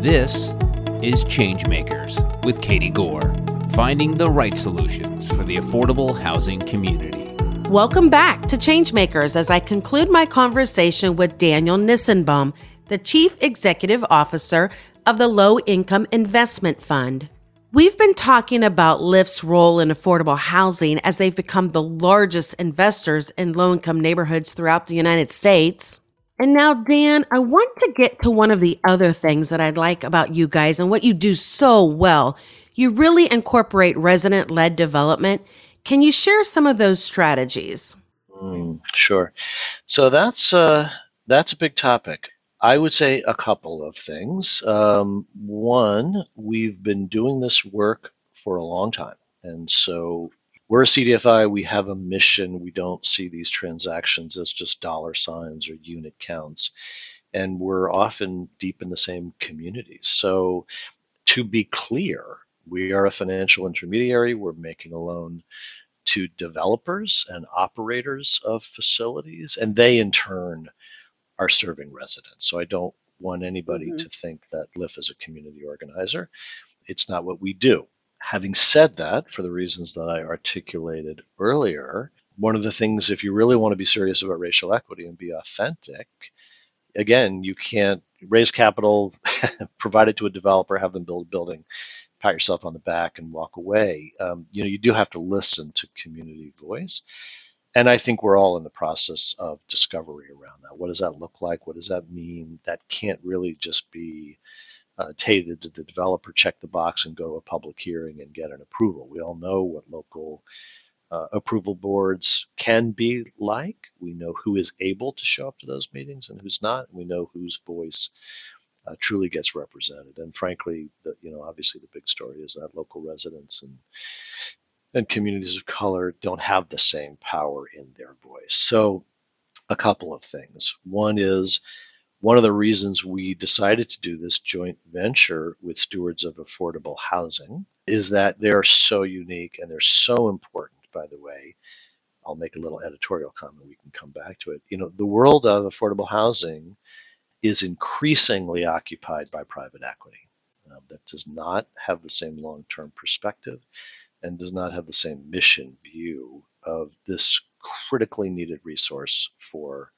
This is Changemakers with Katie Gore, finding the right solutions for the affordable housing community. Welcome back to Changemakers as I conclude my conversation with Daniel Nissenbaum, the Chief Executive Officer of the Low Income Investment Fund. We've been talking about LIIF's role in affordable housing as they've become the largest investors in low income neighborhoods throughout the United States. And now, Dan, I want to get to one of the other things that I'd like about you guys and what you do so well. You really incorporate resident led development. Can you share some of those strategies? Mm, sure. So that's uh, that's a big topic. I would say a couple of things. Um, one, we've been doing this work for a long time, and so we're a CDFI, we have a mission. We don't see these transactions as just dollar signs or unit counts. And we're often deep in the same communities. So, to be clear, we are a financial intermediary. We're making a loan to developers and operators of facilities, and they in turn are serving residents. So, I don't want anybody mm-hmm. to think that LIIF is a community organizer. It's not what we do. Having said that, for the reasons that I articulated earlier, one of the things, if you really want to be serious about racial equity and be authentic, again, you can't raise capital, provide it to a developer, have them build a building, pat yourself on the back, and walk away. Um, you know, you do have to listen to community voice. And I think we're all in the process of discovery around that. What does that look like? What does that mean? That can't really just be uh, did the developer check the box and go to a public hearing and get an approval? We all know what local uh, approval boards can be like. We know who is able to show up to those meetings and who's not. We know whose voice uh, truly gets represented. And frankly, the, you know, obviously the big story is that local residents and and communities of color don't have the same power in their voice. So, a couple of things. One is one of the reasons we decided to do this joint venture with stewards of affordable housing is that they're so unique and they're so important, by the way. I'll make a little editorial comment. We can come back to it. You know, the world of affordable housing is increasingly occupied by private equity uh, that does not have the same long term perspective and does not have the same mission view of this critically needed resource for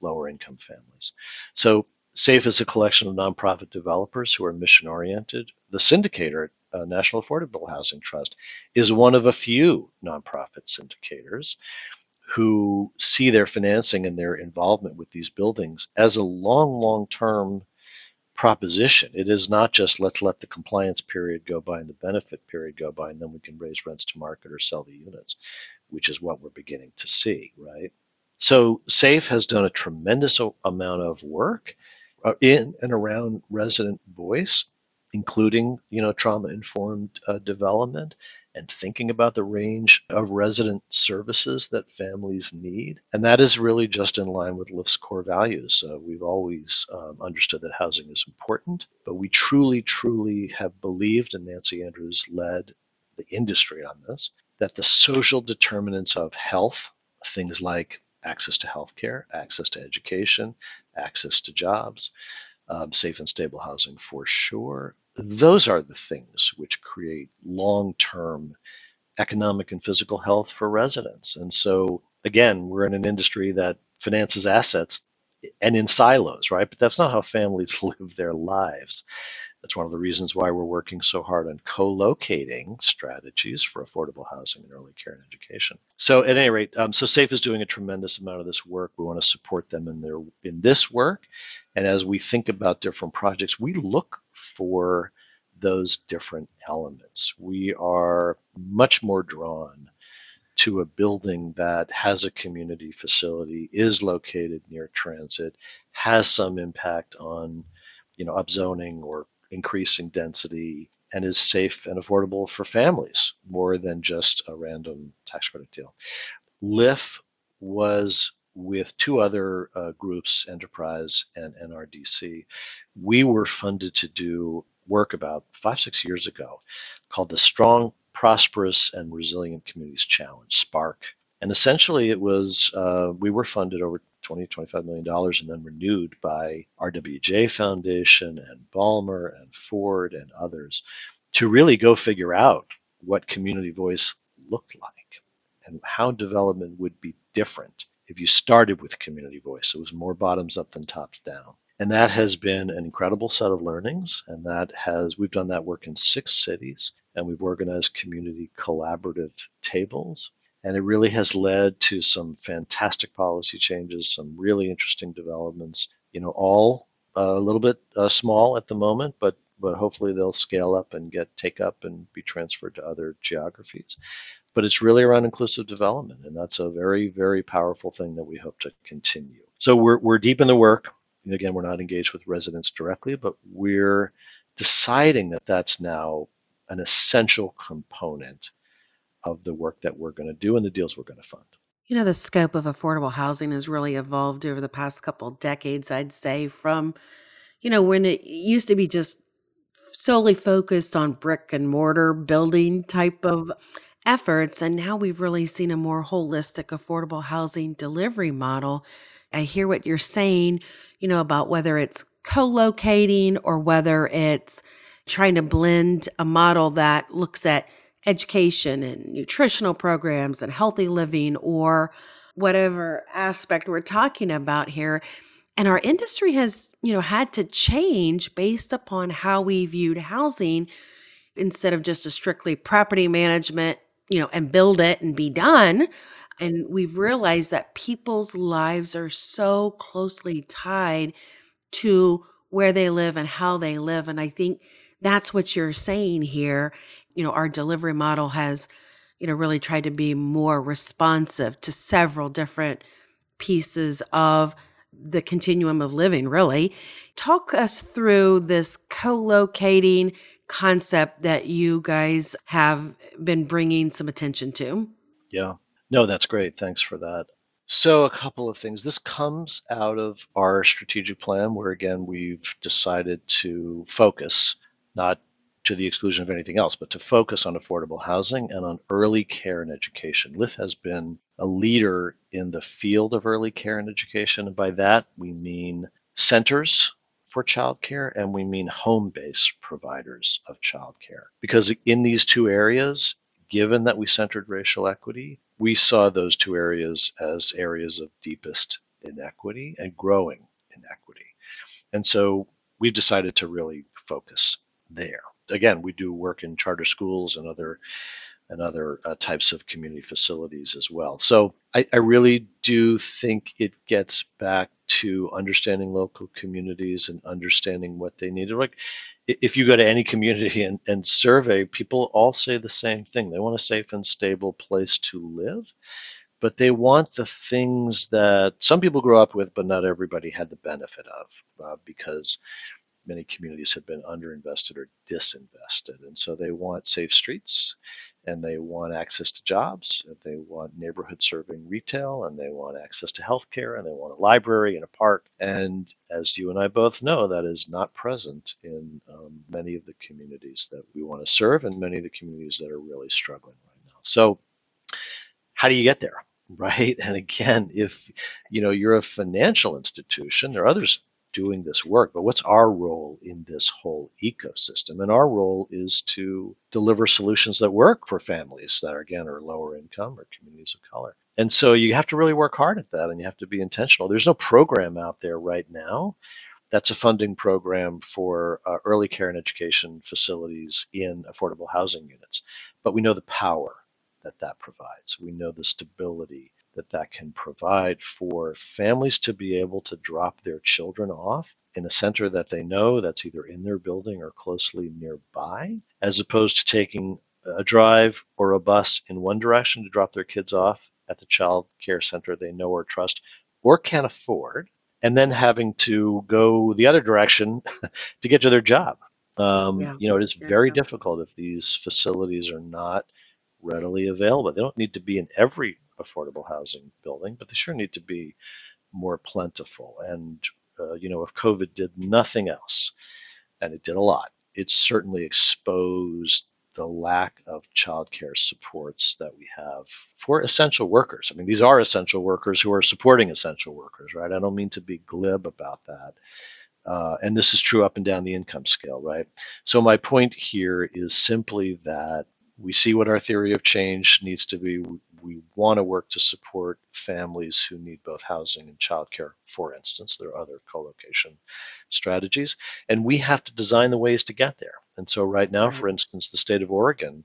lower income families. So SAHF is a collection of nonprofit developers who are mission oriented. The syndicator, uh, National Affordable Housing Trust, is one of a few nonprofit syndicators who see their financing and their involvement with these buildings as a long, long term proposition. It is not just let's let the compliance period go by and the benefit period go by, and then we can raise rents to market or sell the units, which is what we're beginning to see, right? So SAHF has done a tremendous amount of work uh, in and around resident voice, including you know trauma informed uh, development and thinking about the range of resident services that families need. And that is really just in line with LIIF's core values. Uh, we've always um, understood that housing is important, but we truly, truly have believed, and Nancy Andrews led the industry on this, that the social determinants of health, things like access to healthcare, access to education, access to jobs, um, safe and stable housing for sure. Those are the things which create long term economic and physical health for residents. And so, again, we're in an industry that finances assets and in silos, right? But that's not how families live their lives. That's one of the reasons why we're working so hard on co-locating strategies for affordable housing and early care and education. So at any rate, um, so SAHF is doing a tremendous amount of this work. We want to support them in their in this work, and as we think about different projects, we look for those different elements. We are much more drawn to a building that has a community facility, is located near transit, has some impact on you know upzoning or increasing density and is safe and affordable for families more than just a random tax credit deal. LIIF was with two other uh, groups, Enterprise and NRDC. We were funded to do work about five, six years ago called the Strong, Prosperous, and Resilient Communities Challenge, SPARC. And essentially, it was uh, we were funded over 20, 25 million dollars, and then renewed by RWJ Foundation and Ballmer and Ford and others to really go figure out what community voice looked like and how development would be different if you started with community voice. It was more bottoms up than tops down. And that has been an incredible set of learnings. And that has, we've done that work in six cities and we've organized community collaborative tables. And it really has led to some fantastic policy changes, some really interesting developments, you know, all a little bit uh, small at the moment, but but hopefully they'll scale up and get take up and be transferred to other geographies. But it's really around inclusive development, and that's a very, very powerful thing that we hope to continue. So we're, we're deep in the work. And again, we're not engaged with residents directly, but we're deciding that that's now an essential component of the work that we're going to do and the deals we're going to fund. You know, the scope of affordable housing has really evolved over the past couple decades, I'd say, from, you know, when it used to be just solely focused on brick and mortar building type of efforts. And now we've really seen a more holistic affordable housing delivery model. I hear what you're saying, you know, about whether it's co locating or whether it's trying to blend a model that looks at education and nutritional programs and healthy living or whatever aspect we're talking about here and our industry has, you know, had to change based upon how we viewed housing instead of just a strictly property management, you know, and build it and be done. And we've realized that people's lives are so closely tied to where they live and how they live. And I think that's what you're saying here. You know, our delivery model has, you know, really tried to be more responsive to several different pieces of the continuum of living, really. Talk us through this co locating concept that you guys have been bringing some attention to. Yeah. No, that's great. Thanks for that. So, a couple of things. This comes out of our strategic plan, where again, we've decided to focus, not to the exclusion of anything else, but to focus on affordable housing and on early care and education. LIIF has been a leader in the field of early care and education. And by that, we mean centers for childcare and we mean home based providers of childcare. Because in these two areas, given that we centered racial equity, we saw those two areas as areas of deepest inequity and growing inequity. And so we've decided to really focus there again, we do work in charter schools and other and other uh, types of community facilities as well. So I, I, really do think it gets back to understanding local communities and understanding what they need. Like if you go to any community and, and survey, people all say the same thing. They want a safe and stable place to live, but they want the things that some people grew up with, but not everybody had the benefit of uh, because many communities have been underinvested or disinvested. And so they want safe streets and they want access to jobs, and they want neighborhood serving retail, and they want access to healthcare, and they want a library and a park. And as you and I both know, that is not present in um, many of the communities that we want to serve and many of the communities that are really struggling right now. So, how do you get there? Right. And again, if you know you're a financial institution, there are others doing this work, but what's our role in this whole ecosystem? And our role is to deliver solutions that work for families that, are, again, are lower income or communities of color. And so you have to really work hard at that and you have to be intentional. There's no program out there right now that's a funding program for uh, early care and education facilities in affordable housing units. But we know the power that that provides. We know the stability that that can provide for families to be able to drop their children off in a center that they know that's either in their building or closely nearby, as opposed to taking a drive or a bus in one direction to drop their kids off at the child care center they know or trust or can afford, and then having to go the other direction to get to their job. Um, yeah. You know, it is very yeah. difficult if these facilities are not readily available. They don't need to be in every affordable housing building, but they sure need to be more plentiful. And, uh, you know, if COVID did nothing else, and it did a lot, it certainly exposed the lack of childcare supports that we have for essential workers. I mean, these are essential workers who are supporting essential workers, right? I don't mean to be glib about that. Uh, and this is true up and down the income scale, right? So, my point here is simply that we see what our theory of change needs to be. We want to work to support families who need both housing and childcare, for instance. There are other co location strategies. And we have to design the ways to get there. And so, right now, for instance, the state of Oregon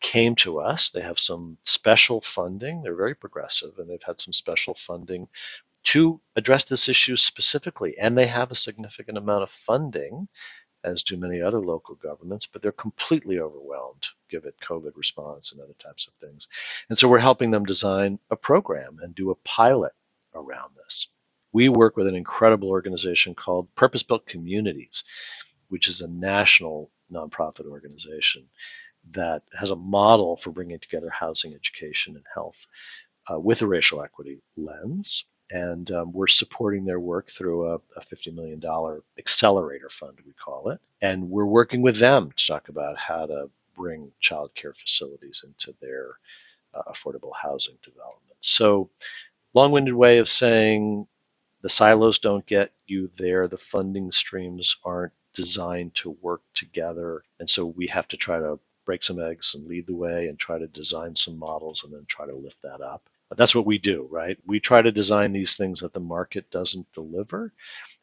came to us. They have some special funding. They're very progressive, and they've had some special funding to address this issue specifically. And they have a significant amount of funding as do many other local governments, but they're completely overwhelmed given COVID response and other types of things. And so we're helping them design a program and do a pilot around this. We work with an incredible organization called Purpose Built Communities, which is a national nonprofit organization that has a model for bringing together housing, education, and health uh, with a racial equity lens and um, we're supporting their work through a, a, $50 million accelerator fund, we call it. And we're working with them to talk about how to bring childcare facilities into their uh, affordable housing development. So, long winded way of saying the silos don't get you there, the funding streams aren't designed to work together. And so, we have to try to break some eggs and lead the way and try to design some models and then try to lift that up that's what we do, right? We try to design these things that the market doesn't deliver,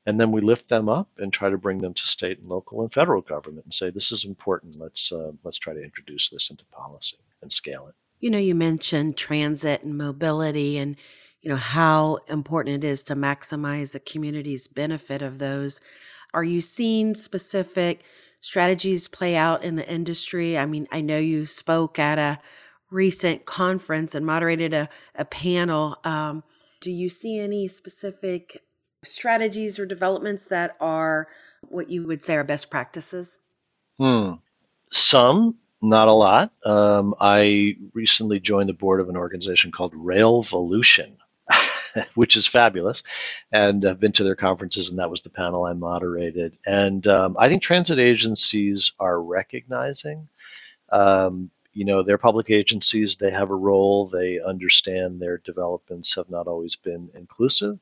and then we lift them up and try to bring them to state and local and federal government and say this is important. Let's uh, let's try to introduce this into policy and scale it. You know, you mentioned transit and mobility, and you know how important it is to maximize the community's benefit of those. Are you seeing specific strategies play out in the industry? I mean, I know you spoke at a recent conference and moderated a, a panel. Um, do you see any specific strategies or developments that are what you would say are best practices? Hmm. Some, not a lot. Um, I recently joined the board of an organization called Railvolution, which is fabulous, and I've been to their conferences, and that was the panel I moderated. And um, I think transit agencies are recognizing um, you know, they're public agencies, they have a role, they understand their developments have not always been inclusive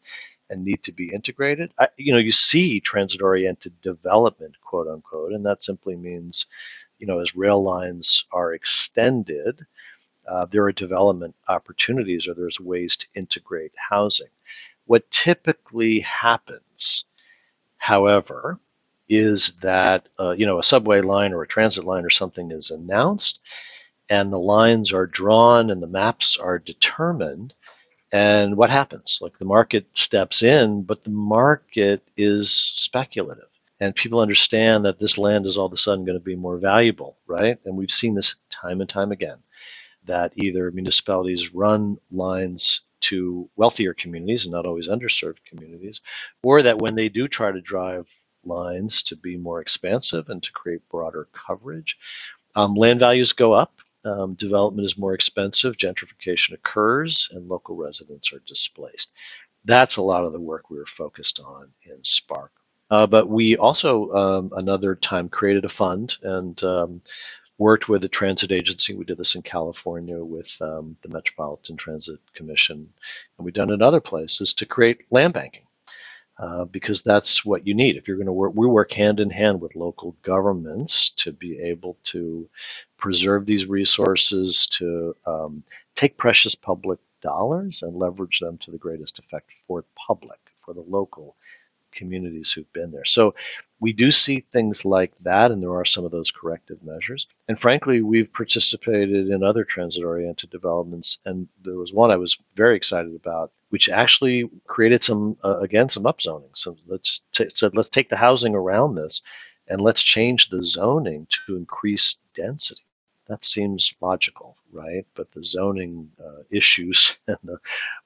and need to be integrated. I, you know, you see transit oriented development, quote unquote, and that simply means, you know, as rail lines are extended, uh, there are development opportunities or there's ways to integrate housing. What typically happens, however, is that uh, you know a subway line or a transit line or something is announced, and the lines are drawn and the maps are determined and what happens? Like the market steps in but the market is speculative. And people understand that this land is all of a sudden going to be more valuable right? And we've seen this time and time again that either municipalities run lines to wealthier communities and not always underserved communities or that when they do try to drive lines to be more expansive and to create broader coverage um, land values go up um, development is more expensive, gentrification occurs, and local residents are displaced. That's a lot of the work we were focused on in SPARC. Uh, but we also, um, another time, created a fund and um, worked with a transit agency. We did this in California with um, the Metropolitan Transit Commission, and we've done it in other places to create land banking. Uh, because that's what you need. If you're going to work, we work hand in hand with local governments to be able to preserve these resources, to um, take precious public dollars and leverage them to the greatest effect for the public, for the local communities who've been there. So we do see things like that, and there are some of those corrective measures. And frankly, we've participated in other transit oriented developments, and there was one I was very excited about, which actually created some, uh, again, some upzoning. So let's t- said, let's take the housing around this and let's change the zoning to increase density that seems logical, right? But the zoning uh, issues and the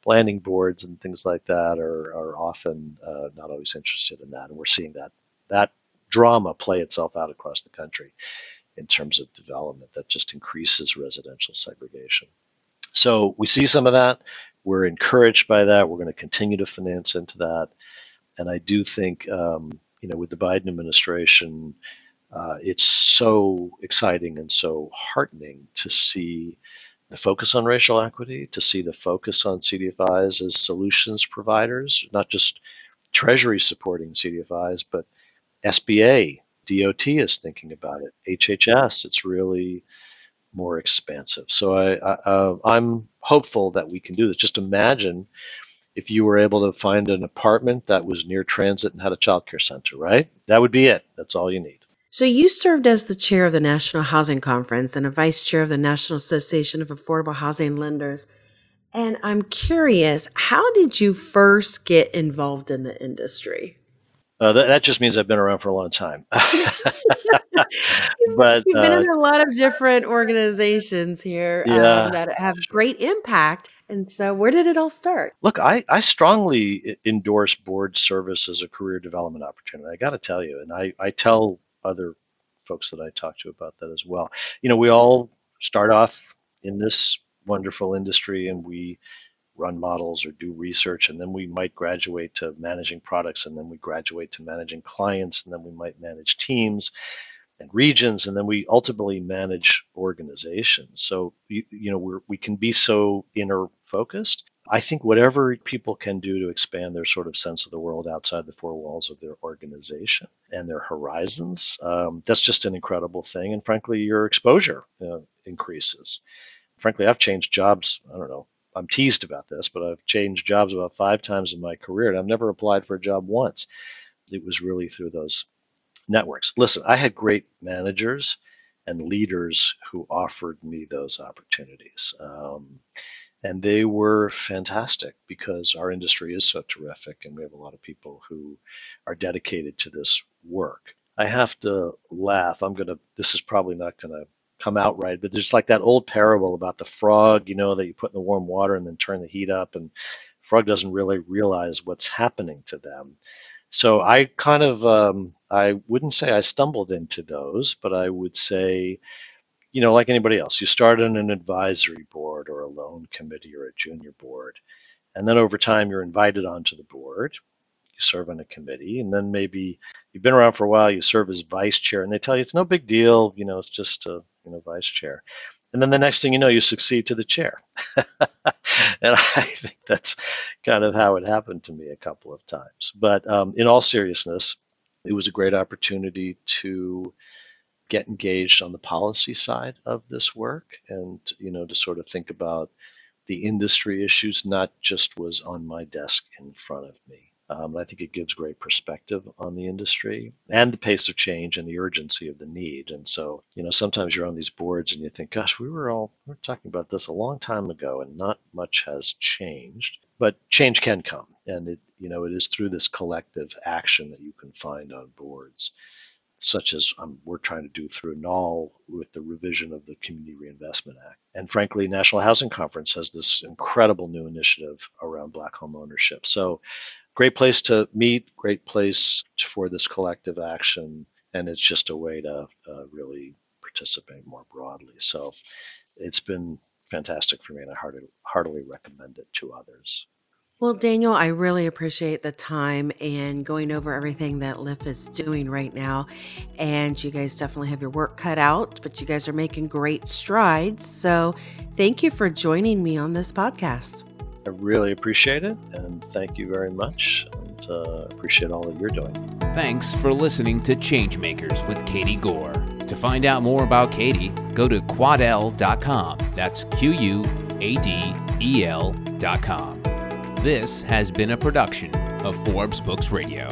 planning boards and things like that are, are often uh, not always interested in that. And we're seeing that that drama play itself out across the country in terms of development that just increases residential segregation. So we see some of that. We're encouraged by that. We're going to continue to finance into that. And I do think, um, you know, with the Biden administration, Uh, it's so exciting and so heartening to see the focus on racial equity, to see the focus on CDFIs as solutions providers, not just Treasury supporting CDFIs, but SBA, DOT is thinking about it, HHS, it's really more expansive. So I, I, I'm hopeful that we can do this. Just imagine if you were able to find an apartment that was near transit and had a child care center, right? That would be it. That's all you need. So you served as the chair of the National Housing Conference and a vice chair of the National Association of Affordable Housing Lenders. And I'm curious, how did you first get involved in the industry? Uh, that, that, just means I've been around for a long time. but you've been uh, in a lot of different organizations here yeah, um, that have great impact. And so, where did it all start? Look, I, I strongly endorse board service as a career development opportunity. I got to tell you, and I, I tell other folks that I talk to about that as well. You know, we all start off in this wonderful industry and we run models or do research and then we might graduate to managing products and then we graduate to managing clients and then we might manage teams and regions and then we ultimately manage organizations. So you, you know we we can be so inner focused i think whatever people can do to expand their sort of sense of the world outside the four walls of their organization and their horizons um, that's just an incredible thing. And frankly your exposure uh, increases. Frankly i've changed jobs i don't know I'm teased about this, but I've changed jobs about five times in my career, and I've never applied for a job once. It was really through those networks. Listen, I had great managers and leaders who offered me those opportunities. Um, and they were fantastic because our industry is so terrific and we have a lot of people who are dedicated to this work. I have to laugh. I'm going to, this is probably not going to come out right. But there's like that old parable about the frog, you know, that you put in the warm water and then turn the heat up, and frog doesn't really realize what's happening to them. So I kind of, um, I wouldn't say I stumbled into those, but I would say, you know, like anybody else, you start on an advisory board or a loan committee or a junior board. And then over time, you're invited onto the board you serve on a committee, and then maybe you've been around for a while, you serve as vice chair, and they tell you it's no big deal, you know, it's just a you know vice chair. And then the next thing you know, you succeed to the chair. and I think that's kind of how it happened to me a couple of times. But um, in all seriousness, it was a great opportunity to get engaged on the policy side of this work and you know to sort of think about the industry issues not just was on my desk in front of me um, I think it gives great perspective on the industry and the pace of change and the urgency of the need. And so, you know, sometimes you're on these boards and you think, gosh, we were all we were talking about this a long time ago and not much has changed. But change can come. And it, you know, it is through this collective action that you can find on boards such as um, we're trying to do through NAHL with the revision of the Community Reinvestment Act. And frankly, National Housing Conference has this incredible new initiative around Black home ownership. So great place to meet, great place for this collective action, and it's just a way to uh, really participate more broadly. So it's been fantastic for me, and I heartily, heartily recommend it to others. Well, Daniel, I really appreciate the time and going over everything that LIIF is doing right now. And you guys definitely have your work cut out, but you guys are making great strides. So thank you for joining me on this podcast. I really appreciate it, and thank you very much. And uh, appreciate all that you're doing. Thanks for listening to Changemakers with Katie Gore. To find out more about Katie, go to quadel.com. That's Q U A D E L.com. This has been a production of Forbes Books Radio.